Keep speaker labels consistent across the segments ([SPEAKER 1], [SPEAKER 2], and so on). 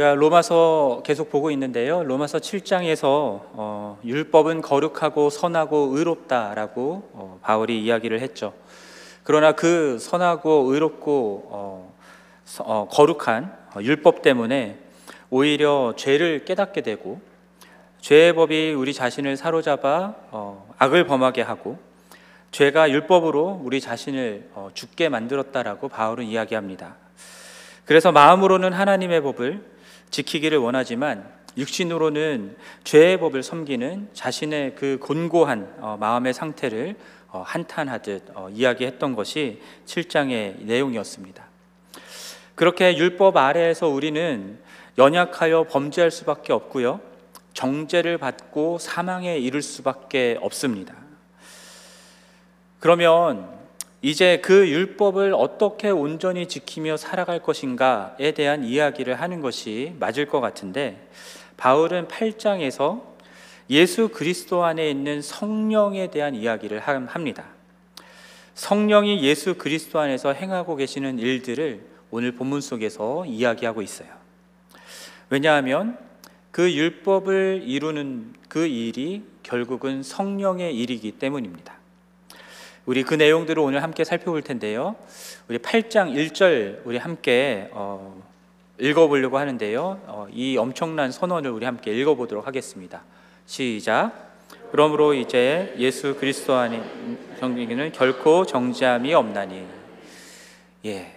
[SPEAKER 1] 우리가 로마서 계속 보고 있는데요. 로마서 7장에서 어, 율법은 거룩하고 선하고 의롭다라고 어, 바울이 이야기를 했죠. 그러나 그 선하고 의롭고 어, 어, 거룩한 율법 때문에 오히려 죄를 깨닫게 되고 죄의 법이 우리 자신을 사로잡아 어, 악을 범하게 하고 죄가 율법으로 우리 자신을 어, 죽게 만들었다라고 바울은 이야기합니다. 그래서 마음으로는 하나님의 법을 지키기를 원하지만 육신으로는 죄의 법을 섬기는 자신의 그 곤고한 어, 마음의 상태를 어, 한탄하듯 어, 이야기했던 것이 7장의 내용이었습니다. 그렇게 율법 아래에서 우리는 연약하여 범죄할 수밖에 없고요. 정죄를 받고 사망에 이를 수밖에 없습니다. 그러면 이제 그 율법을 어떻게 온전히 지키며 살아갈 것인가에 대한 이야기를 하는 것이 맞을 것 같은데 바울은 8장에서 예수 그리스도 안에 있는 성령에 대한 이야기를 합니다. 성령이 예수 그리스도 안에서 행하고 계시는 일들을 오늘 본문 속에서 이야기하고 있어요. 왜냐하면 그 율법을 이루는 그 일이 결국은 성령의 일이기 때문입니다. 우리 그 내용들을 오늘 함께 살펴볼 텐데요. 우리 8장 1절 우리 함께 어, 읽어보려고 하는데요. 어, 이 엄청난 선언을 우리 함께 읽어보도록 하겠습니다. 시작. 그러므로 이제 예수 그리스도 안에 경기는 결코 정죄함이 없나니. 예.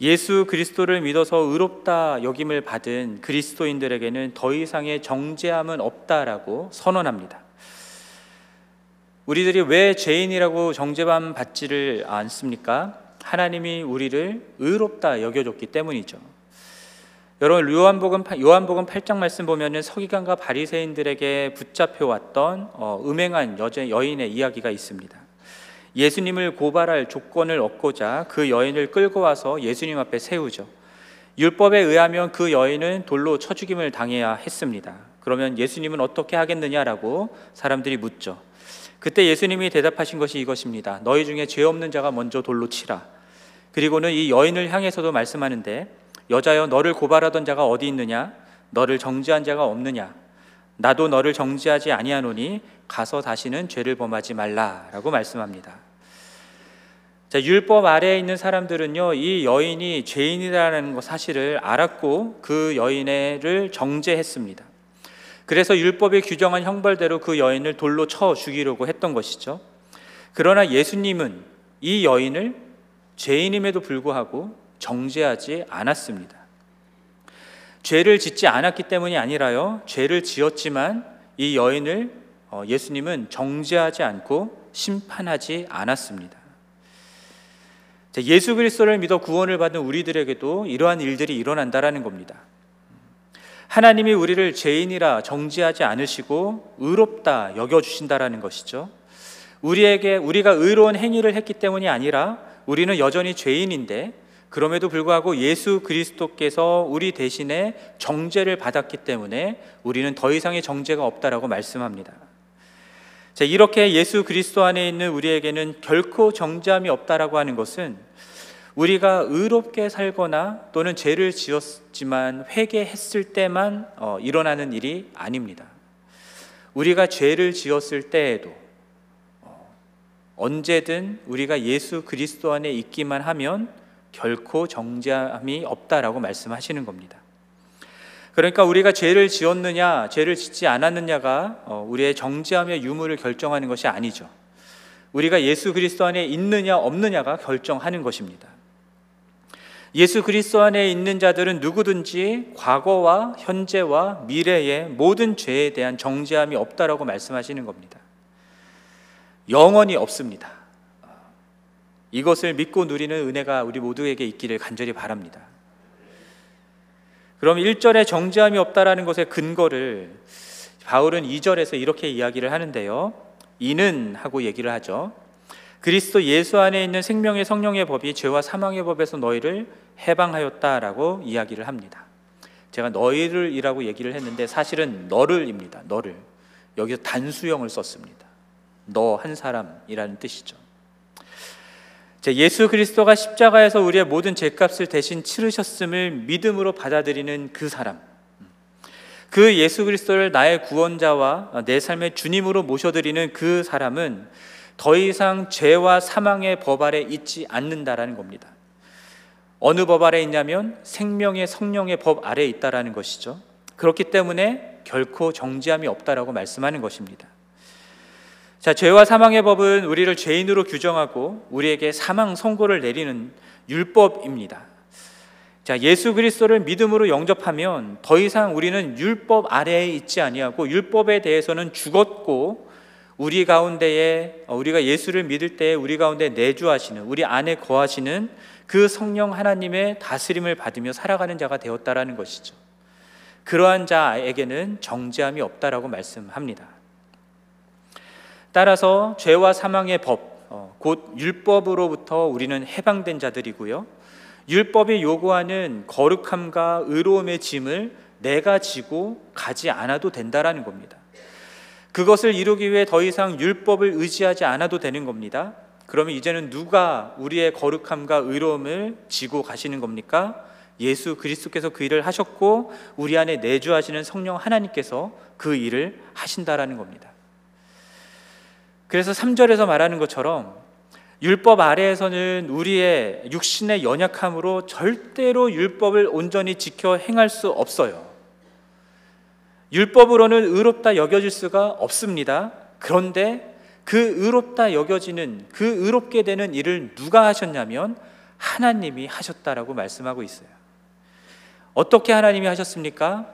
[SPEAKER 1] 예수 그리스도를 믿어서 의롭다 여김을 받은 그리스도인들에게는 더 이상의 정죄함은 없다라고 선언합니다. 우리들이 왜 죄인이라고 정죄감 받지를 않습니까? 하나님이 우리를 의롭다 여겨줬기 때문이죠. 여러분 요한복음 요한복음 8장 말씀 보면은 서기관과 바리새인들에게 붙잡혀 왔던 어, 음행한 여자 여인의 이야기가 있습니다. 예수님을 고발할 조건을 얻고자 그 여인을 끌고 와서 예수님 앞에 세우죠. 율법에 의하면 그 여인은 돌로 쳐 죽임을 당해야 했습니다. 그러면 예수님은 어떻게 하겠느냐라고 사람들이 묻죠. 그때 예수님이 대답하신 것이 이것입니다. 너희 중에 죄 없는 자가 먼저 돌로 치라. 그리고는 이 여인을 향해서도 말씀하는데 여자여 너를 고발하던 자가 어디 있느냐? 너를 정죄한 자가 없느냐? 나도 너를 정죄하지 아니하노니 가서 다시는 죄를 범하지 말라라고 말씀합니다. 자, 율법 아래에 있는 사람들은요, 이 여인이 죄인이라는 사실을 알았고 그 여인을 정죄했습니다. 그래서 율법에 규정한 형벌대로 그 여인을 돌로 쳐 죽이려고 했던 것이죠. 그러나 예수님은 이 여인을 죄인임에도 불구하고 정죄하지 않았습니다. 죄를 짓지 않았기 때문이 아니라요. 죄를 지었지만 이 여인을 어, 예수님은 정죄하지 않고 심판하지 않았습니다. 예수 그리스도를 믿어 구원을 받은 우리들에게도 이러한 일들이 일어난다라는 겁니다. 하나님이 우리를 죄인이라 정지하지 않으시고 의롭다 여겨 주신다라는 것이죠. 우리에게 우리가 의로운 행위를 했기 때문이 아니라 우리는 여전히 죄인인데 그럼에도 불구하고 예수 그리스도께서 우리 대신에 정죄를 받았기 때문에 우리는 더 이상의 정죄가 없다라고 말씀합니다. 자, 이렇게 예수 그리스도 안에 있는 우리에게는 결코 정죄함이 없다라고 하는 것은 우리가 의롭게 살거나 또는 죄를 지었지만 회개했을 때만 어, 일어나는 일이 아닙니다. 우리가 죄를 지었을 때에도 어, 언제든 우리가 예수 그리스도 안에 있기만 하면 결코 정죄함이 없다라고 말씀하시는 겁니다. 그러니까 우리가 죄를 지었느냐, 죄를 짓지 않았느냐가 어, 우리의 정죄함의 유무를 결정하는 것이 아니죠. 우리가 예수 그리스도 안에 있느냐 없느냐가 결정하는 것입니다. 예수 그리스도 안에 있는 자들은 누구든지 과거와 현재와 미래의 모든 죄에 대한 정죄함이 없다라고 말씀하시는 겁니다. 영원히 없습니다. 이것을 믿고 누리는 은혜가 우리 모두에게 있기를 간절히 바랍니다. 그럼 1절에 정죄함이 없다라는 것의 근거를 바울은 2절에서 이렇게 이야기를 하는데요. 이는 하고 얘기를 하죠. 그리스도 예수 안에 있는 생명의 성령의 법이 죄와 사망의 법에서 너희를 해방하였다라고 이야기를 합니다. 제가 너희를이라고 얘기를 했는데 사실은 너를입니다. 너를 여기서 단수형을 썼습니다. 너 한 사람이라는 뜻이죠. 예수 그리스도가 십자가에서 우리의 모든 죄값을 대신 치르셨음을 믿음으로 받아들이는 그 사람. 그 예수 그리스도를 나의 구원자와 내 삶의 주님으로 모셔드리는 그 사람은 더 이상 죄와 사망의 법 아래 있지 않는다라는 겁니다. 어느 법 아래 있냐면 생명의 성령의 법 아래 있다라는 것이죠. 그렇기 때문에 결코 정지함이 없다라고 말씀하는 것입니다. 자, 죄와 사망의 법은 우리를 죄인으로 규정하고 우리에게 사망 선고를 내리는 율법입니다. 자, 예수 그리스도를 믿음으로 영접하면 더 이상 우리는 율법 아래에 있지 아니하고 율법에 대해서는 죽었고 우리 가운데에 우리가 예수를 믿을 때 우리 가운데 내주하시는 우리 안에 거하시는 그 성령 하나님의 다스림을 받으며 살아가는 자가 되었다라는 것이죠. 그러한 자에게는 정죄함이 없다라고 말씀합니다. 따라서 죄와 사망의 법, 어, 곧 율법으로부터 우리는 해방된 자들이고요. 율법이 요구하는 거룩함과 의로움의 짐을 내가 지고 가지 않아도 된다라는 겁니다. 그것을 이루기 위해 더 이상 율법을 의지하지 않아도 되는 겁니다. 그러면 이제는 누가 우리의 거룩함과 의로움을 지고 가시는 겁니까? 예수 그리스도께서 그 일을 하셨고 우리 안에 내주하시는 성령 하나님께서 그 일을 하신다라는 겁니다. 그래서 3절에서 말하는 것처럼 율법 아래에서는 우리의 육신의 연약함으로 절대로 율법을 온전히 지켜 행할 수 없어요. 율법으로는 의롭다 여겨질 수가 없습니다. 그런데 그 의롭다 여겨지는 그 의롭게 되는 일을 누가 하셨냐면 하나님이 하셨다라고 말씀하고 있어요. 어떻게 하나님이 하셨습니까?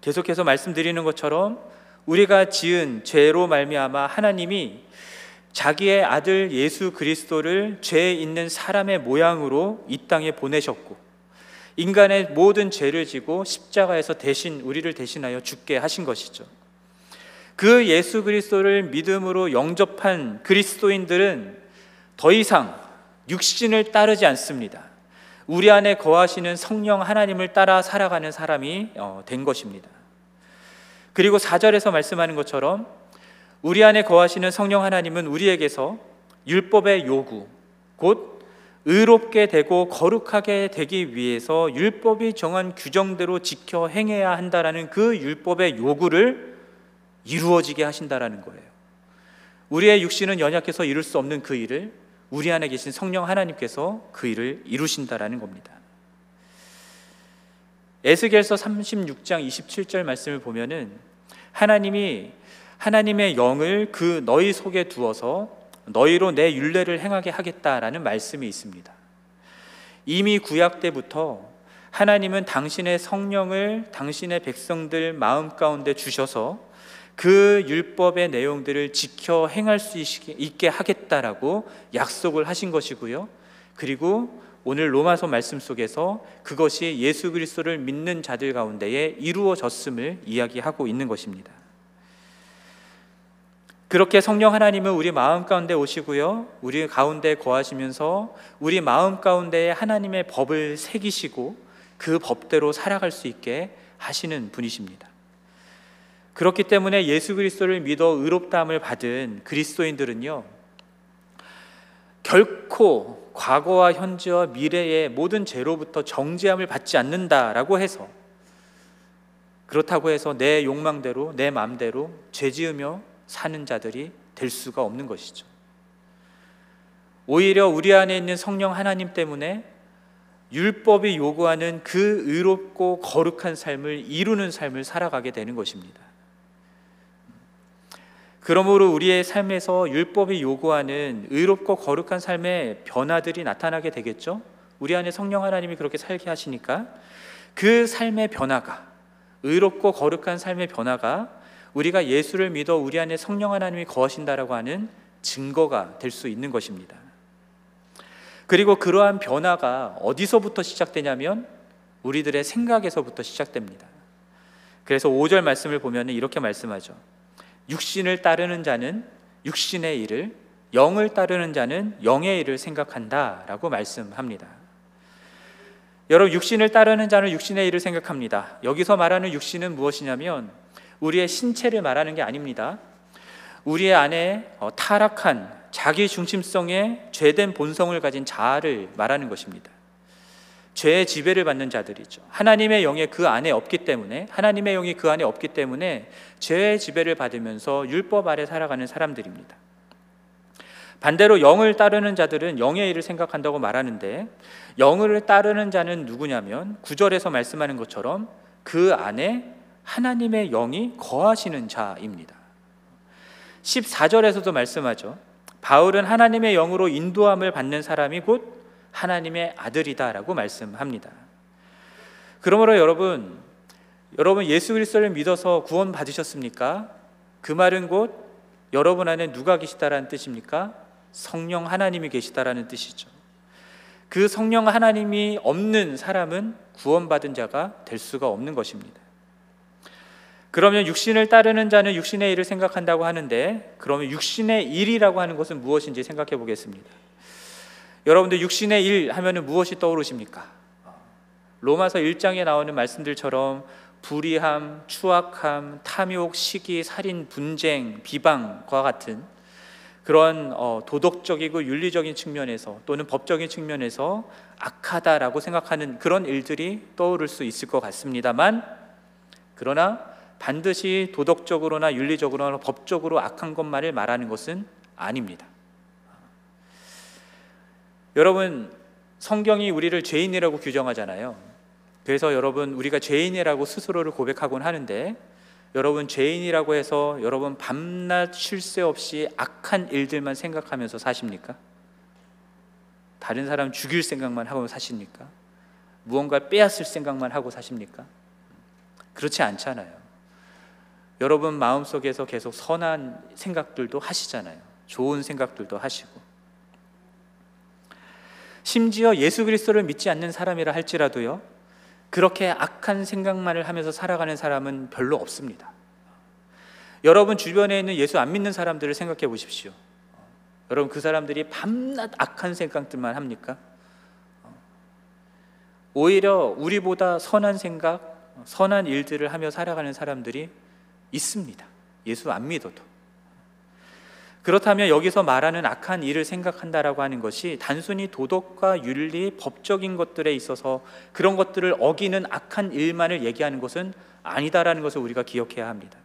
[SPEAKER 1] 계속해서 말씀드리는 것처럼 우리가 지은 죄로 말미암아 하나님이 자기의 아들 예수 그리스도를 죄 있는 사람의 모양으로 이 땅에 보내셨고 인간의 모든 죄를 지고 십자가에서 대신 우리를 대신하여 죽게 하신 것이죠. 그 예수 그리스도를 믿음으로 영접한 그리스도인들은 더 이상 육신을 따르지 않습니다. 우리 안에 거하시는 성령 하나님을 따라 살아가는 사람이 어, 된 것입니다. 그리고 4절에서 말씀하는 것처럼 우리 안에 거하시는 성령 하나님은 우리에게서 율법의 요구, 곧 의롭게 되고 거룩하게 되기 위해서 율법이 정한 규정대로 지켜 행해야 한다라는 그 율법의 요구를 이루어지게 하신다라는 거예요. 우리의 육신은 연약해서 이룰 수 없는 그 일을 우리 안에 계신 성령 하나님께서 그 일을 이루신다라는 겁니다. 에스겔서 36장 27절 말씀을 보면은 하나님이 하나님의 영을 그 너희 속에 두어서 너희로 내 윤례를 행하게 하겠다라는 말씀이 있습니다. 이미 구약 때부터 하나님은 당신의 성령을 당신의 백성들 마음 가운데 주셔서 그 율법의 내용들을 지켜 행할 수 있게 하겠다라고 약속을 하신 것이고요. 그리고 오늘 로마서 말씀 속에서 그것이 예수 그리스도를 믿는 자들 가운데에 이루어졌음을 이야기하고 있는 것입니다. 그렇게 성령 하나님은 우리 마음 가운데 오시고요. 우리 가운데 거하시면서 우리 마음 가운데 하나님의 법을 새기시고 그 법대로 살아갈 수 있게 하시는 분이십니다. 그렇기 때문에 예수 그리스도를 믿어 의롭다함을 받은 그리스도인들은요. 결코 과거와 현재와 미래의 모든 죄로부터 정죄함을 받지 않는다라고 해서 그렇다고 해서 내 욕망대로 내 마음대로 죄 지으며 사는 자들이 될 수가 없는 것이죠. 오히려 우리 안에 있는 성령 하나님 때문에 율법이 요구하는 그 의롭고 거룩한 삶을 이루는 삶을 살아가게 되는 것입니다. 그러므로 우리의 삶에서 율법이 요구하는 의롭고 거룩한 삶의 변화들이 나타나게 되겠죠. 우리 안에 성령 하나님이 그렇게 살게 하시니까 그 삶의 변화가 의롭고 거룩한 삶의 변화가 우리가 예수를 믿어 우리 안에 성령 하나님이 거하신다라고 하는 증거가 될 수 있는 것입니다. 그리고 그러한 변화가 어디서부터 시작되냐면 우리들의 생각에서부터 시작됩니다. 그래서 5절 말씀을 보면 이렇게 말씀하죠. 육신을 따르는 자는 육신의 일을, 영을 따르는 자는 영의 일을 생각한다 라고 말씀합니다. 여러분 육신을 따르는 자는 육신의 일을 생각합니다. 여기서 말하는 육신은 무엇이냐면 우리의 신체를 말하는 게 아닙니다. 우리의 안에 어, 타락한 자기 중심성의 죄된 본성을 가진 자아를 말하는 것입니다. 죄의 지배를 받는 자들이죠. 하나님의 영이 그 안에 없기 때문에 하나님의 영이 그 안에 없기 때문에 죄의 지배를 받으면서 율법 아래 살아가는 사람들입니다. 반대로 영을 따르는 자들은 영의 일을 생각한다고 말하는데 영을 따르는 자는 누구냐면 구절에서 말씀하는 것처럼 그 안에 하나님의 영이 거하시는 자입니다. 14절에서도 말씀하죠. 바울은 하나님의 영으로 인도함을 받는 사람이 곧 하나님의 아들이다라고 말씀합니다. 그러므로 여러분, 여러분 예수 그리스도를 믿어서 구원 받으셨습니까? 그 말은 곧 여러분 안에 누가 계시다라는 뜻입니까? 성령 하나님이 계시다라는 뜻이죠. 그 성령 하나님이 없는 사람은 구원받은 자가 될 수가 없는 것입니다. 그러면 육신을 따르는 자는 육신의 일을 생각한다고 하는데 그러면 육신의 일이라고 하는 것은 무엇인지 생각해 보겠습니다. 여러분들 육신의 일 하면은 무엇이 떠오르십니까? 로마서 1장에 나오는 말씀들처럼 불의함, 추악함, 탐욕, 시기, 살인, 분쟁, 비방과 같은 그런 어, 도덕적이고 윤리적인 측면에서 또는 법적인 측면에서 악하다라고 생각하는 그런 일들이 떠오를 수 있을 것 같습니다만 그러나 반드시 도덕적으로나 윤리적으로나 법적으로 악한 것만을 말하는 것은 아닙니다. 여러분 성경이 우리를 죄인이라고 규정하잖아요. 그래서 여러분 우리가 죄인이라고 스스로를 고백하곤 하는데 여러분 죄인이라고 해서 여러분 밤낮 쉴 새 없이 악한 일들만 생각하면서 사십니까? 다른 사람 죽일 생각만 하고 사십니까? 무언가 빼앗을 생각만 하고 사십니까? 그렇지 않잖아요. 여러분 마음속에서 계속 선한 생각들도 하시잖아요. 좋은 생각들도 하시고. 심지어 예수 그리스도를 믿지 않는 사람이라 할지라도요. 그렇게 악한 생각만을 하면서 살아가는 사람은 별로 없습니다. 여러분 주변에 있는 예수 안 믿는 사람들을 생각해 보십시오. 여러분 그 사람들이 밤낮 악한 생각들만 합니까? 오히려 우리보다 선한 생각, 선한 일들을 하며 살아가는 사람들이 있습니다. 예수 안 믿어도. 그렇다면 여기서 말하는 악한 일을 생각한다라고 하는 것이 단순히 도덕과 윤리, 법적인 것들에 있어서 그런 것들을 어기는 악한 일만을 얘기하는 것은 아니다라는 것을 우리가 기억해야 합니다.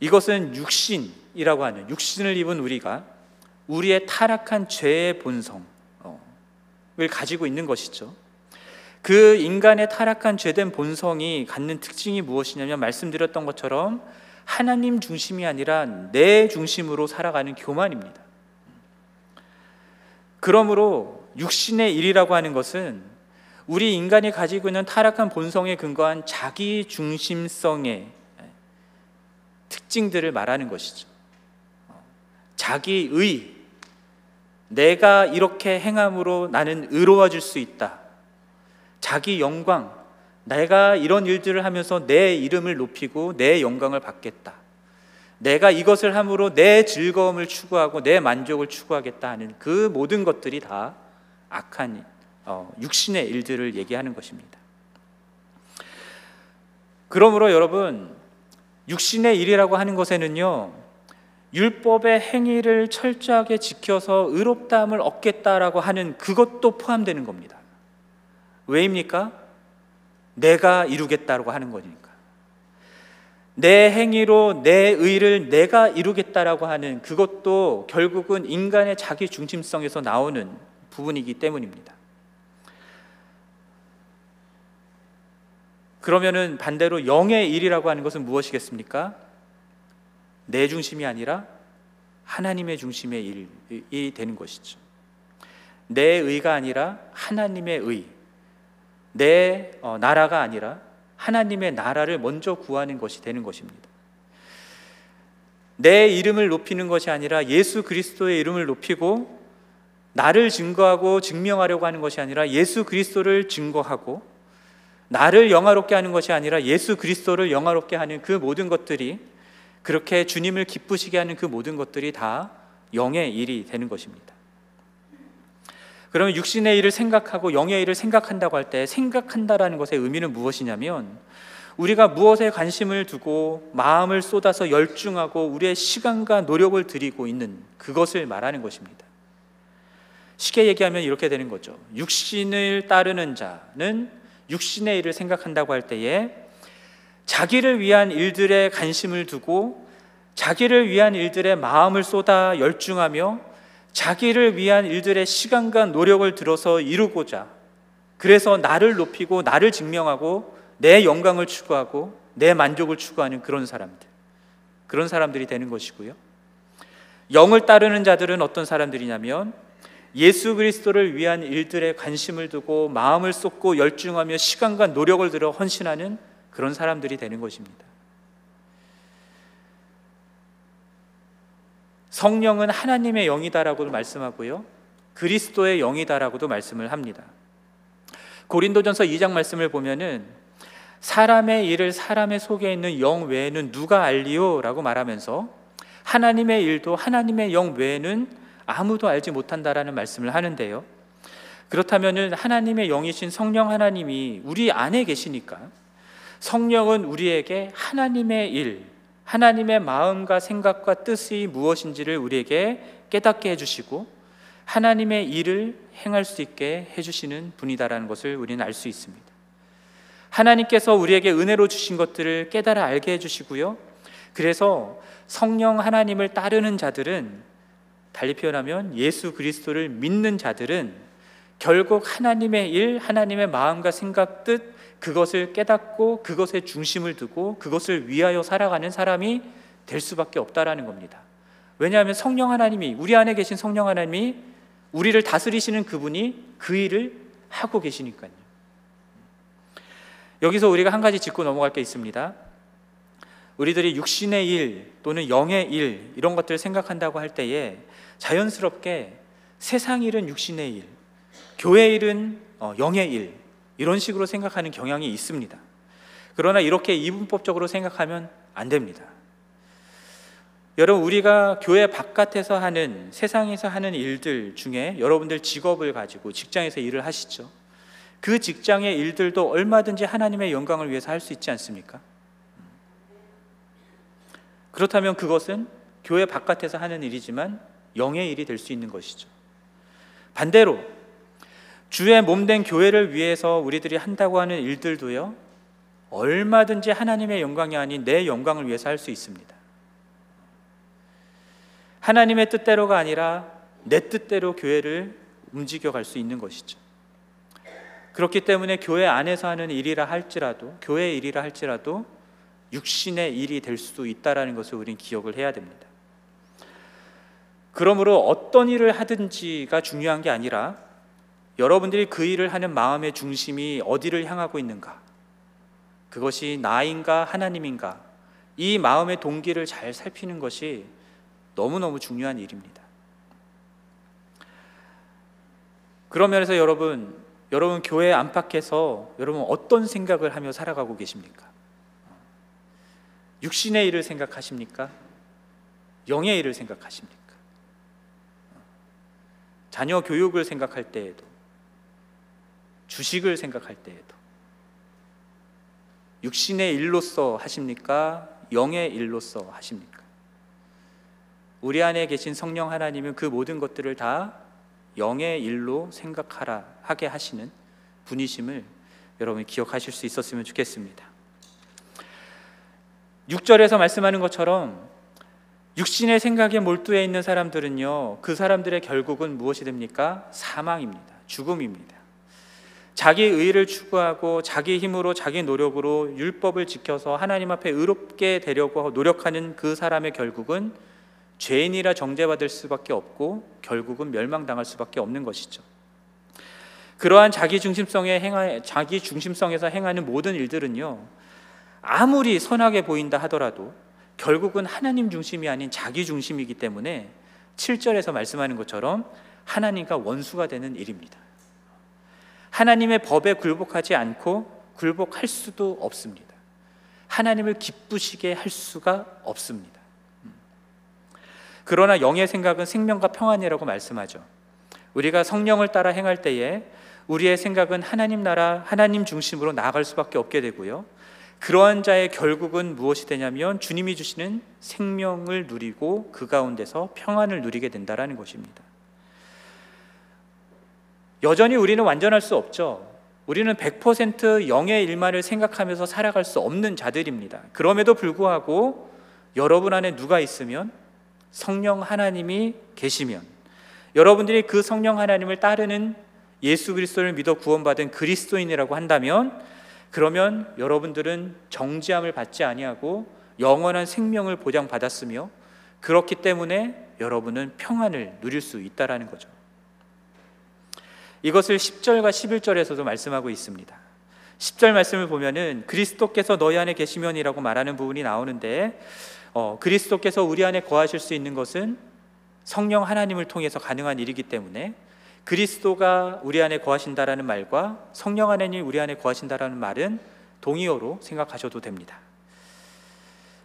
[SPEAKER 1] 이것은 육신이라고 하는 육신을 입은 우리가 우리의 타락한 죄의 본성을 가지고 있는 것이죠. 그 인간의 타락한 죄된 본성이 갖는 특징이 무엇이냐면 말씀드렸던 것처럼 하나님 중심이 아니라 내 중심으로 살아가는 교만입니다. 그러므로 육신의 일이라고 하는 것은 우리 인간이 가지고 있는 타락한 본성에 근거한 자기 중심성의 특징들을 말하는 것이죠. 자기의 내가 이렇게 행함으로 나는 의로워질 수 있다. 자기 영광, 내가 이런 일들을 하면서 내 이름을 높이고 내 영광을 받겠다. 내가 이것을 함으로 내 즐거움을 추구하고 내 만족을 추구하겠다 하는 그 모든 것들이 다 악한 어, 육신의 일들을 얘기하는 것입니다. 그러므로 여러분 육신의 일이라고 하는 것에는요 율법의 행위를 철저하게 지켜서 의롭다함을 얻겠다라고 하는 그것도 포함되는 겁니다. 왜입니까? 내가 이루겠다고 하는 거니까. 내 행위로 내 의를 내가 이루겠다라고 하는 그것도 결국은 인간의 자기 중심성에서 나오는 부분이기 때문입니다. 그러면은 반대로 영의 일이라고 하는 것은 무엇이겠습니까? 내 중심이 아니라 하나님의 중심의 일이 되는 것이죠. 내 의가 아니라 하나님의 의, 내 어, 나라가 아니라 하나님의 나라를 먼저 구하는 것이 되는 것입니다. 내 이름을 높이는 것이 아니라 예수 그리스도의 이름을 높이고 나를 증거하고 증명하려고 하는 것이 아니라 예수 그리스도를 증거하고 나를 영화롭게 하는 것이 아니라 예수 그리스도를 영화롭게 하는 그 모든 것들이 그렇게 주님을 기쁘시게 하는 그 모든 것들이 다 영의 일이 되는 것입니다. 그러면 육신의 일을 생각하고 영의 일을 생각한다고 할 때 생각한다라는 것의 의미는 무엇이냐면 우리가 무엇에 관심을 두고 마음을 쏟아서 열중하고 우리의 시간과 노력을 들이고 있는 그것을 말하는 것입니다. 쉽게 얘기하면 이렇게 되는 거죠. 육신을 따르는 자는 육신의 일을 생각한다고 할 때에 자기를 위한 일들에 관심을 두고 자기를 위한 일들에 마음을 쏟아 열중하며 자기를 위한 일들의 시간과 노력을 들어서 이루고자 그래서 나를 높이고 나를 증명하고 내 영광을 추구하고 내 만족을 추구하는 그런 사람들. 그런 사람들이 되는 것이고요. 영을 따르는 자들은 어떤 사람들이냐면 예수 그리스도를 위한 일들에 관심을 두고 마음을 쏟고 열중하며 시간과 노력을 들어 헌신하는 그런 사람들이 되는 것입니다. 성령은 하나님의 영이다라고도 말씀하고요. 그리스도의 영이다라고도 말씀을 합니다. 고린도전서 2장 말씀을 보면은 사람의 일을 사람의 속에 있는 영 외에는 누가 알리요라고 말하면서 하나님의 일도 하나님의 영 외에는 아무도 알지 못한다라는 말씀을 하는데요. 그렇다면은 하나님의 영이신 성령 하나님이 우리 안에 계시니까 성령은 우리에게 하나님의 일, 하나님의 마음과 생각과 뜻이 무엇인지를 우리에게 깨닫게 해주시고 하나님의 일을 행할 수 있게 해주시는 분이다라는 것을 우리는 알 수 있습니다. 하나님께서 우리에게 은혜로 주신 것들을 깨달아 알게 해주시고요. 그래서 성령 하나님을 따르는 자들은 달리 표현하면 예수 그리스도를 믿는 자들은 결국 하나님의 일, 하나님의 마음과 생각, 뜻 그것을 깨닫고 그것에 중심을 두고 그것을 위하여 살아가는 사람이 될 수밖에 없다라는 겁니다. 왜냐하면 성령 하나님이 우리 안에 계신 성령 하나님이 우리를 다스리시는 그분이 그 일을 하고 계시니까요. 여기서 우리가 한 가지 짚고 넘어갈 게 있습니다. 우리들이 육신의 일 또는 영의 일 이런 것들을 생각한다고 할 때에 자연스럽게 세상 일은 육신의 일, 교회 일은 어, 영의 일 이런 식으로 생각하는 경향이 있습니다. 그러나 이렇게 이분법적으로 생각하면 안 됩니다. 여러분 우리가 교회 바깥에서 하는 세상에서 하는 일들 중에 여러분들 직업을 가지고 직장에서 일을 하시죠. 그 직장의 일들도 얼마든지 하나님의 영광을 위해서 할 수 있지 않습니까? 그렇다면 그것은 교회 바깥에서 하는 일이지만 영의 일이 될 수 있는 것이죠. 반대로 주의 몸된 교회를 위해서 우리들이 한다고 하는 일들도요. 얼마든지 하나님의 영광이 아닌 내 영광을 위해서 할 수 있습니다. 하나님의 뜻대로가 아니라 내 뜻대로 교회를 움직여 갈 수 있는 것이죠. 그렇기 때문에 교회 안에서 하는 일이라 할지라도 교회 일이라 할지라도 육신의 일이 될 수도 있다라는 것을 우리는 기억을 해야 됩니다. 그러므로 어떤 일을 하든지가 중요한 게 아니라 여러분들이 그 일을 하는 마음의 중심이 어디를 향하고 있는가? 그것이 나인가 하나님인가? 이 마음의 동기를 잘 살피는 것이 너무너무 중요한 일입니다. 그런 면에서 여러분, 여러분 교회 안팎에서 여러분 어떤 생각을 하며 살아가고 계십니까? 육신의 일을 생각하십니까? 영의 일을 생각하십니까? 자녀 교육을 생각할 때에도 주식을 생각할 때에도 육신의 일로서 하십니까? 영의 일로서 하십니까? 우리 안에 계신 성령 하나님은 그 모든 것들을 다 영의 일로 생각하라 하게 하시는 분이심을 여러분이 기억하실 수 있었으면 좋겠습니다. 6절에서 말씀하는 것처럼 육신의 생각에 몰두해 있는 사람들은요, 그 사람들의 결국은 무엇이 됩니까? 사망입니다. 죽음입니다. 자기 의를 추구하고 자기 힘으로 자기 노력으로 율법을 지켜서 하나님 앞에 의롭게 되려고 노력하는 그 사람의 결국은 죄인이라 정죄받을 수밖에 없고 결국은 멸망당할 수밖에 없는 것이죠. 그러한 자기 중심성에 행하 자기 중심성에서 행하는 모든 일들은요. 아무리 선하게 보인다 하더라도 결국은 하나님 중심이 아닌 자기 중심이기 때문에 7절에서 말씀하는 것처럼 하나님과 원수가 되는 일입니다. 하나님의 법에 굴복하지 않고 굴복할 수도 없습니다. 하나님을 기쁘시게 할 수가 없습니다. 그러나 영의 생각은 생명과 평안이라고 말씀하죠. 우리가 성령을 따라 행할 때에 우리의 생각은 하나님 나라, 하나님 중심으로 나아갈 수밖에 없게 되고요. 그러한 자의 결국은 무엇이 되냐면 주님이 주시는 생명을 누리고 그 가운데서 평안을 누리게 된다라는 것입니다. 여전히 우리는 완전할 수 없죠. 우리는 100% 영의 일만을 생각하면서 살아갈 수 없는 자들입니다. 그럼에도 불구하고 여러분 안에 누가 있으면 성령 하나님이 계시면 여러분들이 그 성령 하나님을 따르는 예수 그리스도를 믿어 구원받은 그리스도인이라고 한다면 그러면 여러분들은 정지함을 받지 아니하고 영원한 생명을 보장받았으며 그렇기 때문에 여러분은 평안을 누릴 수 있다라는 거죠. 이것을 10절과 11절에서도 말씀하고 있습니다. 10절 말씀을 보면은 그리스도께서 너희 안에 계시면이라고 말하는 부분이 나오는데 어, 그리스도께서 우리 안에 거하실 수 있는 것은 성령 하나님을 통해서 가능한 일이기 때문에 그리스도가 우리 안에 거하신다라는 말과 성령 하나님이 우리 안에 거하신다라는 말은 동의어로 생각하셔도 됩니다.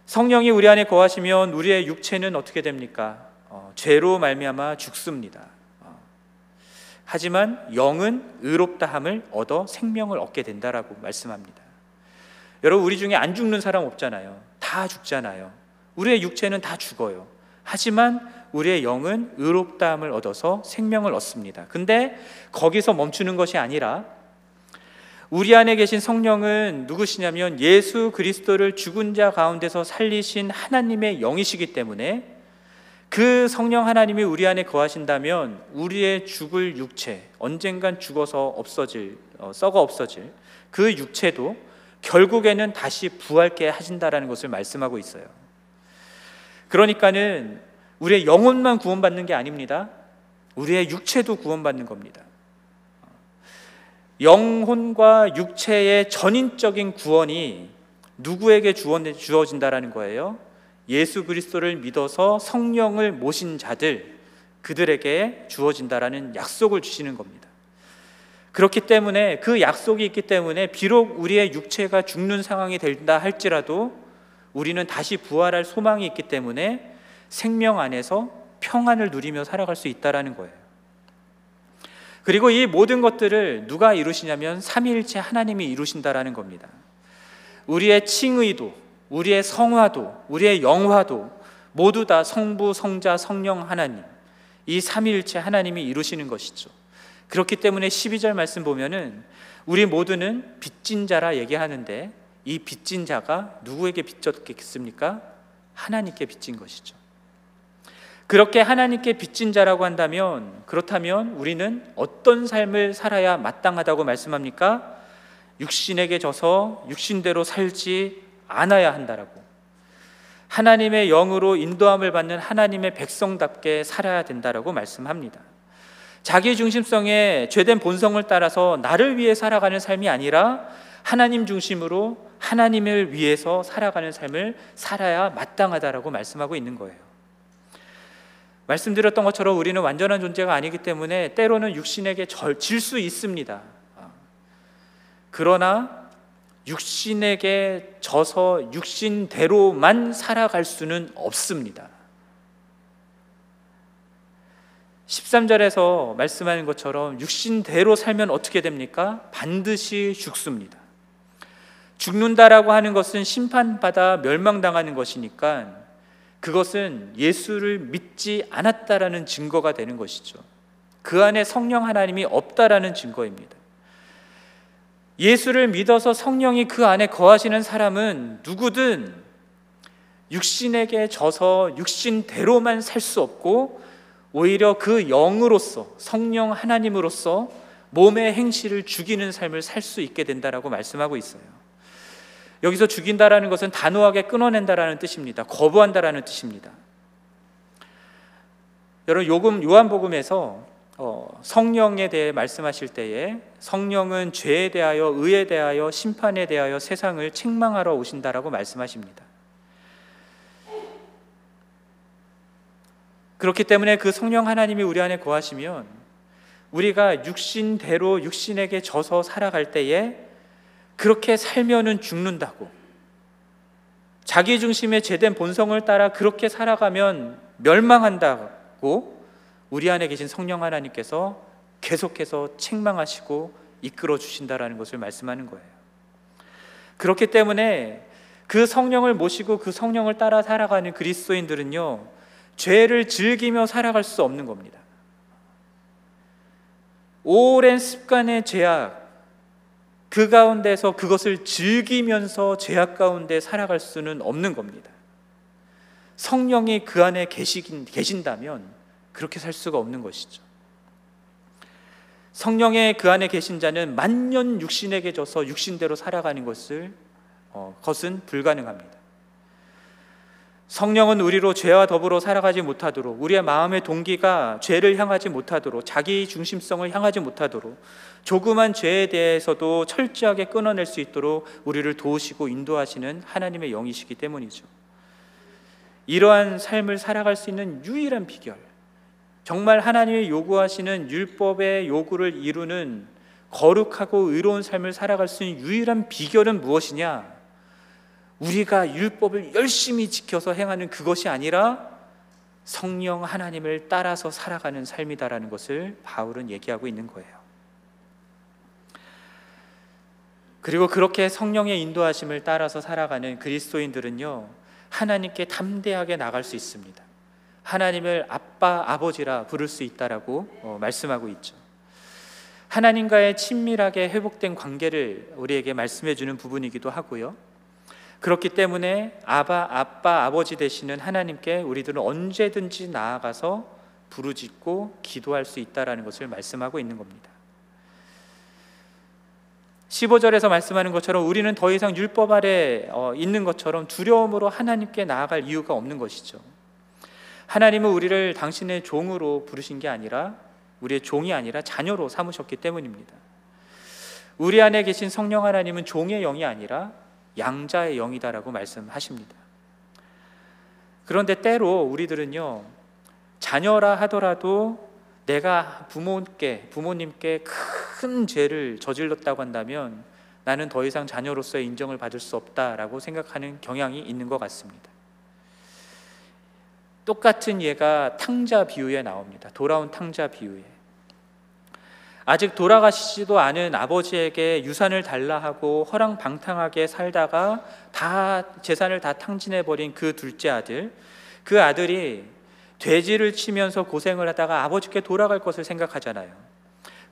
[SPEAKER 1] 성령이 우리 안에 거하시면 우리의 육체는 어떻게 됩니까? 어, 죄로 말미암아 죽습니다. 어, 하지만 영은 의롭다함을 얻어 생명을 얻게 된다라고 말씀합니다. 여러분 우리 중에 안 죽는 사람 없잖아요. 다 죽잖아요. 우리의 육체는 다 죽어요. 하지만 우리의 영은 의롭다함을 얻어서 생명을 얻습니다. 근데 거기서 멈추는 것이 아니라 우리 안에 계신 성령은 누구시냐면 예수 그리스도를 죽은 자 가운데서 살리신 하나님의 영이시기 때문에 그 성령 하나님이 우리 안에 거하신다면 우리의 죽을 육체 언젠간 죽어서 없어질 어, 썩어 없어질 그 육체도 결국에는 다시 부활케 하신다라는 것을 말씀하고 있어요. 그러니까는 우리의 영혼만 구원받는 게 아닙니다. 우리의 육체도 구원받는 겁니다. 영혼과 육체의 전인적인 구원이 누구에게 주어진다라는 거예요? 예수 그리스도를 믿어서 성령을 모신 자들 그들에게 주어진다라는 약속을 주시는 겁니다. 그렇기 때문에 그 약속이 있기 때문에 비록 우리의 육체가 죽는 상황이 된다 할지라도 우리는 다시 부활할 소망이 있기 때문에 생명 안에서 평안을 누리며 살아갈 수 있다라는 거예요. 그리고 이 모든 것들을 누가 이루시냐면 삼위일체 하나님이 이루신다라는 겁니다. 우리의 칭의도, 우리의 성화도, 우리의 영화도 모두 다 성부, 성자, 성령 하나님 이 삼위일체 하나님이 이루시는 것이죠. 그렇기 때문에 12절 말씀 보면은 우리 모두는 빚진 자라 얘기하는데 이 빚진 자가 누구에게 빚졌겠습니까? 하나님께 빚진 것이죠. 그렇게 하나님께 빚진 자라고 한다면 그렇다면 우리는 어떤 삶을 살아야 마땅하다고 말씀합니까? 육신에게 져서 육신대로 살지 않아야 한다라고. 하나님의 영으로 인도함을 받는 하나님의 백성답게 살아야 된다라고 말씀합니다. 자기 중심성의 죄된 본성을 따라서 나를 위해 살아가는 삶이 아니라 하나님 중심으로 하나님을 위해서 살아가는 삶을 살아야 마땅하다라고 말씀하고 있는 거예요. 말씀드렸던 것처럼 우리는 완전한 존재가 아니기 때문에 때로는 육신에게 질 수 있습니다. 아. 그러나 육신에게 져서 육신대로만 살아갈 수는 없습니다. 13절에서 말씀하는 것처럼 육신대로 살면 어떻게 됩니까? 반드시 죽습니다. 죽는다라고 하는 것은 심판받아 멸망당하는 것이니까 그것은 예수를 믿지 않았다라는 증거가 되는 것이죠. 그 안에 성령 하나님이 없다라는 증거입니다. 예수를 믿어서 성령이 그 안에 거하시는 사람은 누구든 육신에게 져서 육신대로만 살 수 없고 오히려 그 영으로서 성령 하나님으로서 몸의 행실을 죽이는 삶을 살 수 있게 된다라고 말씀하고 있어요. 여기서 죽인다라는 것은 단호하게 끊어낸다라는 뜻입니다. 거부한다라는 뜻입니다. 여러분 요금 요한복음에서 어, 성령에 대해 말씀하실 때에 성령은 죄에 대하여 의에 대하여 심판에 대하여 세상을 책망하러 오신다라고 말씀하십니다. 그렇기 때문에 그 성령 하나님이 우리 안에 거하시면 우리가 육신대로 육신에게 져서 살아갈 때에 그렇게 살면은 죽는다고. 자기 중심의 제된 본성을 따라 그렇게 살아가면 멸망한다고 우리 안에 계신 성령 하나님께서 계속해서 책망하시고 이끌어 주신다라는 것을 말씀하는 거예요. 그렇기 때문에 그 성령을 모시고 그 성령을 따라 살아가는 그리스도인들은요, 죄를 즐기며 살아갈 수 없는 겁니다. 오랜 습관의 죄악, 그 가운데서 그것을 즐기면서 죄악 가운데 살아갈 수는 없는 겁니다. 성령이 그 안에 계시긴, 계신다면 그렇게 살 수가 없는 것이죠. 성령의 그 안에 계신 자는 만년 육신에게 져서 육신대로 살아가는 것을 어, 것은 불가능합니다. 성령은 우리로 죄와 더불어 살아가지 못하도록 우리의 마음의 동기가 죄를 향하지 못하도록 자기 중심성을 향하지 못하도록 조그만 죄에 대해서도 철저하게 끊어낼 수 있도록 우리를 도우시고 인도하시는 하나님의 영이시기 때문이죠. 이러한 삶을 살아갈 수 있는 유일한 비결, 정말 하나님이 요구하시는 율법의 요구를 이루는 거룩하고 의로운 삶을 살아갈 수 있는 유일한 비결은 무엇이냐? 우리가 율법을 열심히 지켜서 행하는 그것이 아니라 성령 하나님을 따라서 살아가는 삶이다라는 것을 바울은 얘기하고 있는 거예요. 그리고 그렇게 성령의 인도하심을 따라서 살아가는 그리스도인들은요, 하나님께 담대하게 나갈 수 있습니다. 하나님을 아빠, 아버지라 부를 수 있다라고 어, 말씀하고 있죠. 하나님과의 친밀하게 회복된 관계를 우리에게 말씀해 주는 부분이기도 하고요. 그렇기 때문에 아바, 아빠, 아버지 되시는 하나님께 우리들은 언제든지 나아가서 부르짖고 기도할 수 있다라는 것을 말씀하고 있는 겁니다. 15절에서 말씀하는 것처럼 우리는 더 이상 율법 아래 어, 있는 것처럼 두려움으로 하나님께 나아갈 이유가 없는 것이죠. 하나님은 우리를 당신의 종으로 부르신 게 아니라 우리의 종이 아니라 자녀로 삼으셨기 때문입니다. 우리 안에 계신 성령 하나님은 종의 영이 아니라 양자의 영이다라고 말씀하십니다. 그런데 때로 우리들은요, 자녀라 하더라도 내가 부모께, 부모님께 큰 죄를 저질렀다고 한다면 나는 더 이상 자녀로서의 인정을 받을 수 없다라고 생각하는 경향이 있는 것 같습니다. 똑같은 예가 탕자 비유에 나옵니다. 돌아온 탕자 비유에. 아직 돌아가시지도 않은 아버지에게 유산을 달라 하고 허랑방탕하게 살다가 다 재산을 다 탕진해 버린 그 둘째 아들 그 아들이 돼지를 치면서 고생을 하다가 아버지께 돌아갈 것을 생각하잖아요.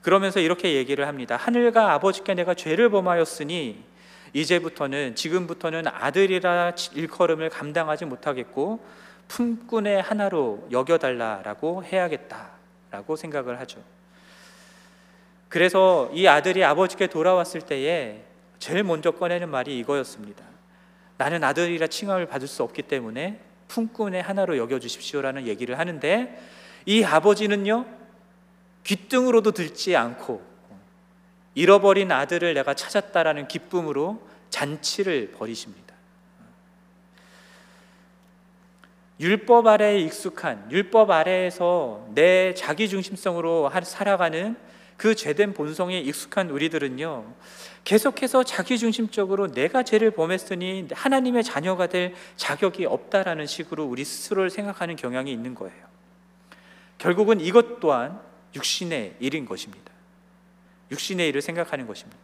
[SPEAKER 1] 그러면서 이렇게 얘기를 합니다. 하늘과 아버지께 내가 죄를 범하였으니 이제부터는 지금부터는 아들이라 일컬음을 감당하지 못하겠고 품꾼의 하나로 여겨달라라고 해야겠다라고 생각을 하죠. 그래서 이 아들이 아버지께 돌아왔을 때에 제일 먼저 꺼내는 말이 이거였습니다. 나는 아들이라 칭함을 받을 수 없기 때문에 품꾼의 하나로 여겨주십시오라는 얘기를 하는데 이 아버지는요 귀등으로도 들지 않고 잃어버린 아들을 내가 찾았다라는 기쁨으로 잔치를 벌이십니다. 율법 아래에 익숙한 율법 아래에서 내 자기 중심성으로 살아가는 그 죄된 본성에 익숙한 우리들은요, 계속해서 자기 중심적으로 내가 죄를 범했으니 하나님의 자녀가 될 자격이 없다라는 식으로 우리 스스로를 생각하는 경향이 있는 거예요. 결국은 이것 또한 육신의 일인 것입니다. 육신의 일을 생각하는 것입니다.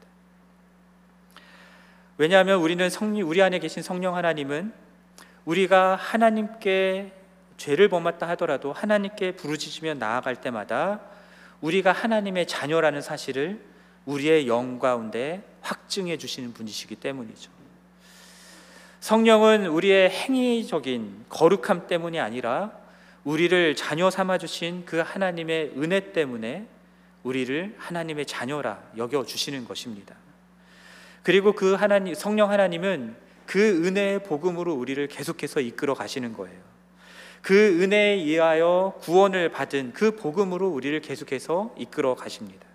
[SPEAKER 1] 왜냐하면 우리는 성령, 우리 안에 계신 성령 하나님은 우리가 하나님께 죄를 범했다 하더라도 하나님께 부르짖으며 나아갈 때마다 우리가 하나님의 자녀라는 사실을 우리의 영 가운데 확증해 주시는 분이시기 때문이죠. 성령은 우리의 행위적인 거룩함 때문이 아니라 우리를 자녀 삼아 주신 그 하나님의 은혜 때문에 우리를 하나님의 자녀라 여겨 주시는 것입니다. 그리고 그 하나님 성령 하나님은 그 은혜의 복음으로 우리를 계속해서 이끌어 가시는 거예요. 그 은혜에 의하여 구원을 받은 그 복음으로 우리를 계속해서 이끌어 가십니다.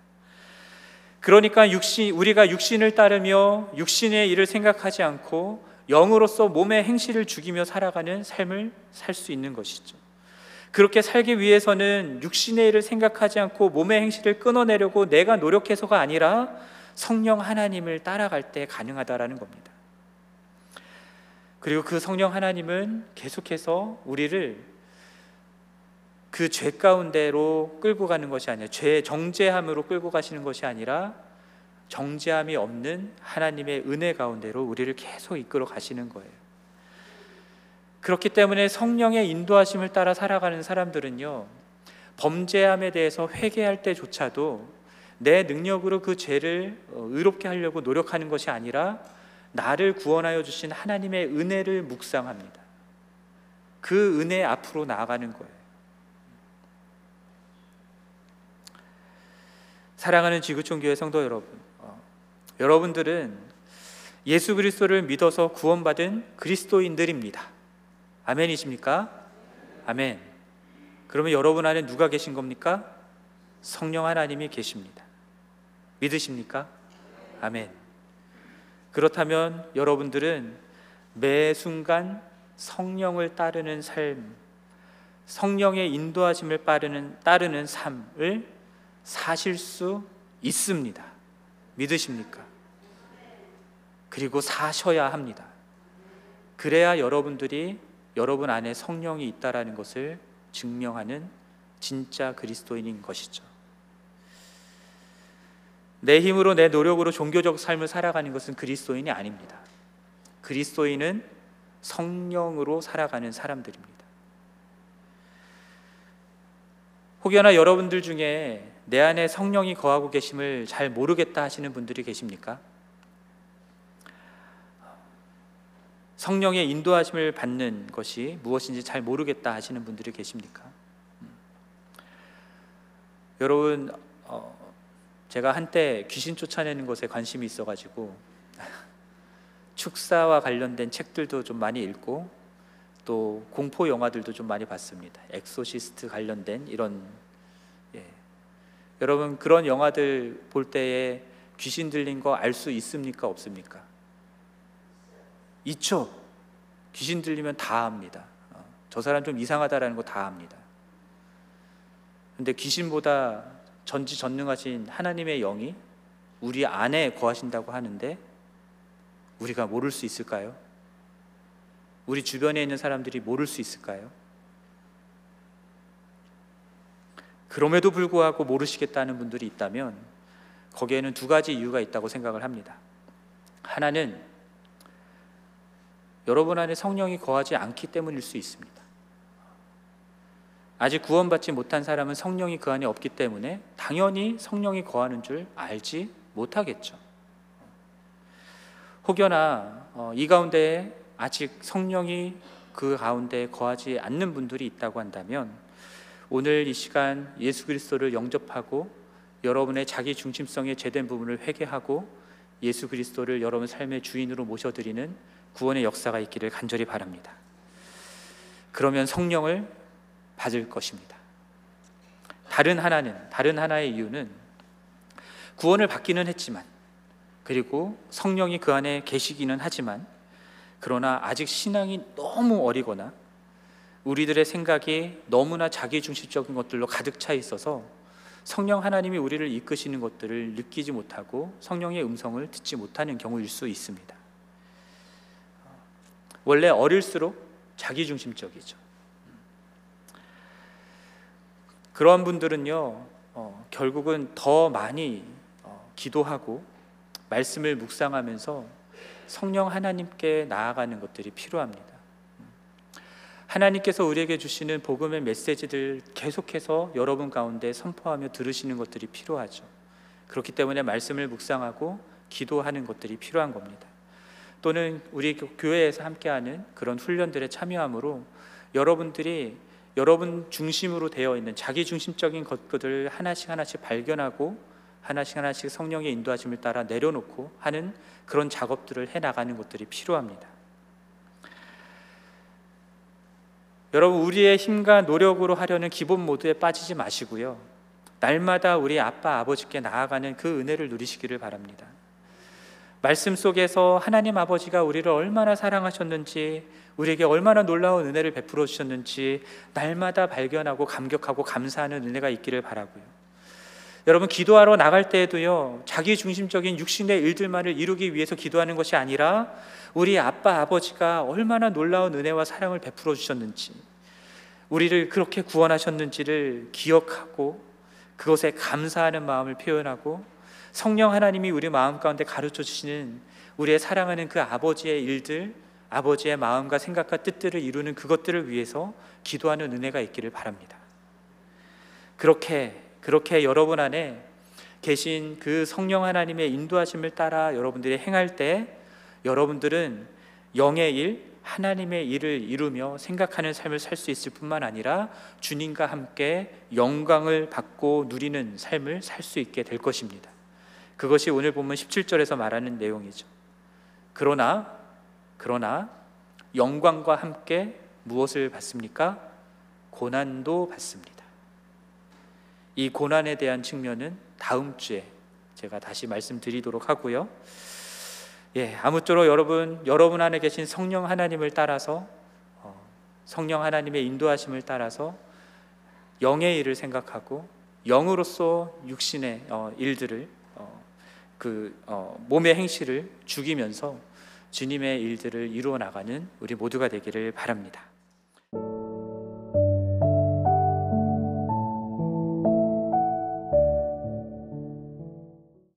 [SPEAKER 1] 그러니까 육신 우리가 육신을 따르며 육신의 일을 생각하지 않고 영으로서 몸의 행실을 죽이며 살아가는 삶을 살 수 있는 것이죠. 그렇게 살기 위해서는 육신의 일을 생각하지 않고 몸의 행실을 끊어내려고 내가 노력해서가 아니라 성령 하나님을 따라갈 때 가능하다라는 겁니다. 그리고 그 성령 하나님은 계속해서 우리를 그 죄 가운데로 끌고 가는 것이 아니라 죄 정죄함으로 끌고 가시는 것이 아니라 정죄함이 없는 하나님의 은혜 가운데로 우리를 계속 이끌어 가시는 거예요. 그렇기 때문에 성령의 인도하심을 따라 살아가는 사람들은요, 범죄함에 대해서 회개할 때조차도 내 능력으로 그 죄를 어, 의롭게 하려고 노력하는 것이 아니라 나를 구원하여 주신 하나님의 은혜를 묵상합니다. 그 은혜 앞으로 나아가는 거예요. 사랑하는 지구촌 교회 성도 여러분, 어, 여러분들은 예수 그리스도를 믿어서 구원받은 그리스도인들입니다. 아멘이십니까? 아멘. 그러면 여러분 안에 누가 계신 겁니까? 성령 하나님이 계십니다. 믿으십니까? 아멘. 그렇다면 여러분들은 매 순간 성령을 따르는 삶, 성령의 인도하심을 따르는, 따르는 삶을 사실 수 있습니다. 믿으십니까? 그리고 사셔야 합니다. 그래야 여러분들이 여러분 안에 성령이 있다라는 것을 증명하는 진짜 그리스도인인 것이죠. 내 힘으로 내 노력으로 종교적 삶을 살아가는 것은 그리스도인이 아닙니다. 그리스도인은 성령으로 살아가는 사람들입니다. 혹여나 여러분들 중에 내 안에 성령이 거하고 계심을 잘 모르겠다 하시는 분들이 계십니까? 성령의 인도하심을 받는 것이 무엇인지 잘 모르겠다 하시는 분들이 계십니까? 음. 여러분, 어, 제가 한때 귀신 쫓아내는 것에 관심이 있어가지고 축사와 관련된 책들도 좀 많이 읽고 또 공포 영화들도 좀 많이 봤습니다. 엑소시스트 관련된 이런 예. 여러분 그런 영화들 볼 때에 귀신 들린 거 알 수 있습니까 없습니까? 있죠. 귀신 들리면 다 압니다. 어, 저 사람 좀 이상하다라는 거 다 압니다. 근데 귀신보다 전지전능하신 하나님의 영이 우리 안에 거하신다고 하는데 우리가 모를 수 있을까요? 우리 주변에 있는 사람들이 모를 수 있을까요? 그럼에도 불구하고 모르시겠다는 분들이 있다면 거기에는 두 가지 이유가 있다고 생각을 합니다. 하나는 여러분 안에 성령이 거하지 않기 때문일 수 있습니다. 아직 구원받지 못한 사람은 성령이 그 안에 없기 때문에 당연히 성령이 거하는 줄 알지 못하겠죠. 혹여나 어, 이 가운데 아직 성령이 그 가운데 거하지 않는 분들이 있다고 한다면 오늘 이 시간 예수 그리스도를 영접하고 여러분의 자기 중심성의 제된 부분을 회개하고 예수 그리스도를 여러분 삶의 주인으로 모셔드리는 구원의 역사가 있기를 간절히 바랍니다. 그러면 성령을 받을 것입니다. 다른 하나는 다른 하나의 이유는 구원을 받기는 했지만 그리고 성령이 그 안에 계시기는 하지만 그러나 아직 신앙이 너무 어리거나 우리들의 생각이 너무나 자기중심적인 것들로 가득 차 있어서 성령 하나님이 우리를 이끄시는 것들을 느끼지 못하고 성령의 음성을 듣지 못하는 경우일 수 있습니다. 원래 어릴수록 자기중심적이죠. 그러한 분들은요, 어, 결국은 더 많이 어, 기도하고 말씀을 묵상하면서 성령 하나님께 나아가는 것들이 필요합니다. 하나님께서 우리에게 주시는 복음의 메시지들 계속해서 여러분 가운데 선포하며 들으시는 것들이 필요하죠. 그렇기 때문에 말씀을 묵상하고 기도하는 것들이 필요한 겁니다. 또는 우리 교회에서 함께하는 그런 훈련들에 참여함으로 여러분들이 여러분 중심으로 되어 있는 자기 중심적인 것들을 하나씩 하나씩 발견하고 하나씩 하나씩 성령의 인도하심을 따라 내려놓고 하는 그런 작업들을 해 나가는 것들이 필요합니다. 여러분 우리의 힘과 노력으로 하려는 기본 모드에 빠지지 마시고요. 날마다 우리 아빠 아버지께 나아가는 그 은혜를 누리시기를 바랍니다. 말씀 속에서 하나님 아버지가 우리를 얼마나 사랑하셨는지 우리에게 얼마나 놀라운 은혜를 베풀어 주셨는지 날마다 발견하고 감격하고 감사하는 은혜가 있기를 바라고요. 여러분 기도하러 나갈 때에도요. 자기 중심적인 육신의 일들만을 이루기 위해서 기도하는 것이 아니라 우리 아빠 아버지가 얼마나 놀라운 은혜와 사랑을 베풀어 주셨는지 우리를 그렇게 구원하셨는지를 기억하고 그것에 감사하는 마음을 표현하고 성령 하나님이 우리 마음 가운데 가르쳐 주시는 우리의 사랑하는 그 아버지의 일들, 아버지의 마음과 생각과 뜻들을 이루는 그것들을 위해서 기도하는 은혜가 있기를 바랍니다. 그렇게 그렇게 여러분 안에 계신 그 성령 하나님의 인도하심을 따라 여러분들이 행할 때 여러분들은 영의 일, 하나님의 일을 이루며 생각하는 삶을 살 수 있을 뿐만 아니라 주님과 함께 영광을 받고 누리는 삶을 살 수 있게 될 것입니다. 그것이 오늘 보면 17절에서 말하는 내용이죠. 그러나 그러나 영광과 함께 무엇을 받습니까? 고난도 받습니다. 이 고난에 대한 측면은 다음 주에 제가 다시 말씀드리도록 하고요. 예, 아무쪼록 여러분 여러분 안에 계신 성령 하나님을 따라서 어, 성령 하나님의 인도하심을 따라서 영의 일을 생각하고 영으로서 육신의 어, 일들을 어, 그 어, 몸의 행실을 죽이면서 주님의 일들을 이루어 나가는 우리 모두가 되기를 바랍니다.